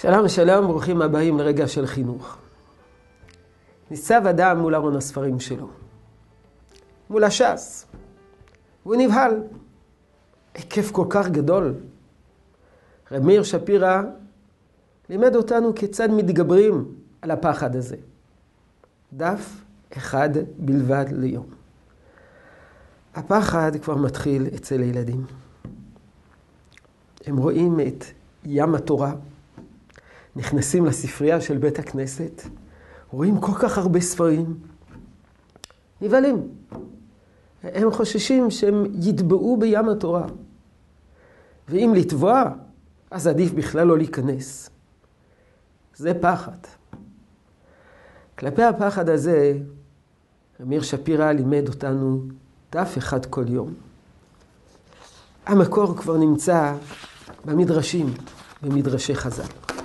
שלום שלום, ברוכים הבאים לרגע של חינוך. ניצב אדם מול ארון הספרים שלו, מול הש"ס, והוא נבהל. היקף כל כך גדול. רב מאיר שפירא לימד אותנו כיצד מתגברים על הפחד הזה. דף אחד בלבד ליום. הפחד כבר מתחיל אצל הילדים. הם רואים את ים התורה, נכנסים לספרייה של בית הכנסת, רואים כל כך הרבה ספרים, נבהלים. הם חוששים שהם יטבעו בים התורה. ואם לטבוע, אז עדיף בכלל לא להיכנס. זה פחד. כלפי הפחד הזה, אמיר שפירא לימד אותנו דף אחד כל יום. המקור כבר נמצא במדרשים, במדרשי חז"ל.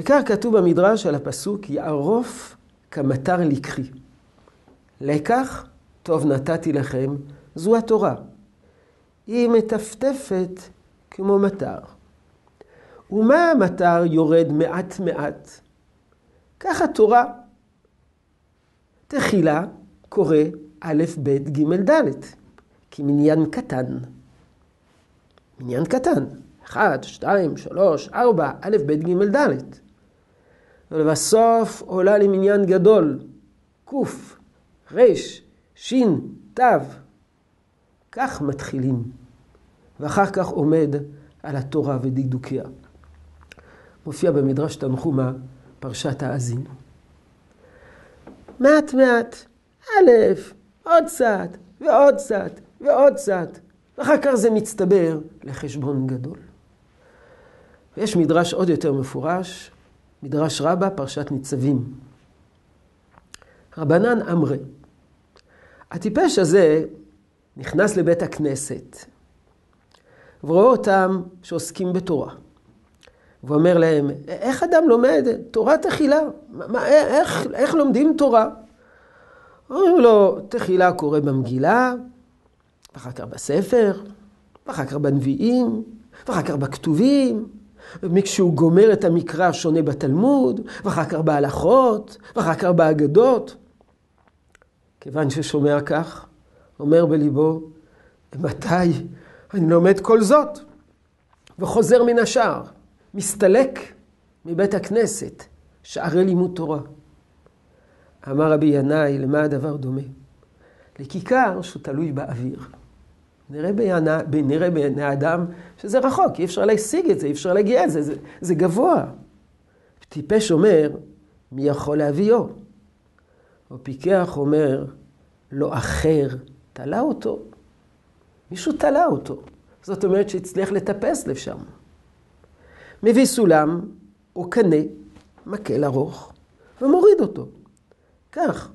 וכך כתוב במדרש על הפסוק, יערוף כמטר לקחי. לקח, טוב נתתי לכם, זו התורה. היא מטפטפת כמו מטר. ומה המטר יורד מעט מעט? כך התורה. תחילה קורא א', ב', ג', ד', כמניין קטן. מניין קטן. אחד, שתיים, שלוש, ארבע, א', ב', ג', ד'. ולבסוף עולה למניין גדול, ק', ר', ש', ת'. כך מתחילים. ואחר כך עומד על התורה ודקדוקיה. מופיע במדרש תנחומה, פרשת האזינו. מעט מעט, א', עוד קצת, ועוד קצת, ועוד קצת, ואחר כך זה מצטבר לחשבון גדול. ויש מדרש עוד יותר מפורש, מדרש רבה, פרשת ניצבים. רבנן אמרי, הטיפש הזה נכנס לבית הכנסת, ורואה אותם שעוסקים בתורה. ואומר להם, איך אדם לומד תורת תחילה? מה, איך, איך לומדים תורה? אומרים לו, תחילה קורא במגילה, ואחר כך בספר, ואחר כך בנביאים, ואחר כך בכתובים, וכשהוא גומר את המקרא שונה בתלמוד, ואחר כך בהלכות, ואחר כך באגדות. כיוון ששומע כך, אומר בליבו, מתי אני לומד כל זאת? וחוזר מן השער, מסתלק מבית הכנסת, שערי לימוד תורה. אמר רבי ינאי, למה הדבר דומה? לכיכר שהוא תלוי באוויר. נראה, בעיני, נראה בעיני האדם שזה רחוק, אי אפשר להשיג את זה, אי אפשר להגיע לזה, זה, זה גבוה. טיפש אומר, מי יכול להביאו? או פיקח אומר, לא אחר תלה אותו. מישהו תלה אותו. זאת אומרת שהצליח לטפס לשם. מביא סולם או קנה, מקל ארוך, ומוריד אותו. כך,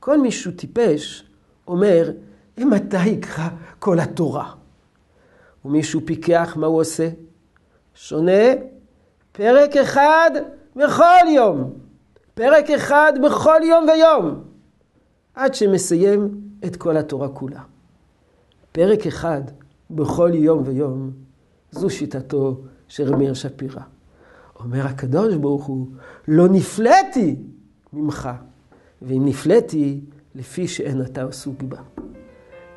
כל מישהו טיפש אומר, מתי יקרא כל התורה? ומישהו פיקח, מה הוא עושה? שונה, פרק אחד בכל יום. פרק אחד בכל יום ויום. עד שמסיים את כל התורה כולה. פרק אחד בכל יום ויום, זו שיטתו של רמיר שפירא. אומר הקדוש ברוך הוא, לא נפלאתי ממך, ואם נפלאתי, לפי שאין אתה עסוק בה.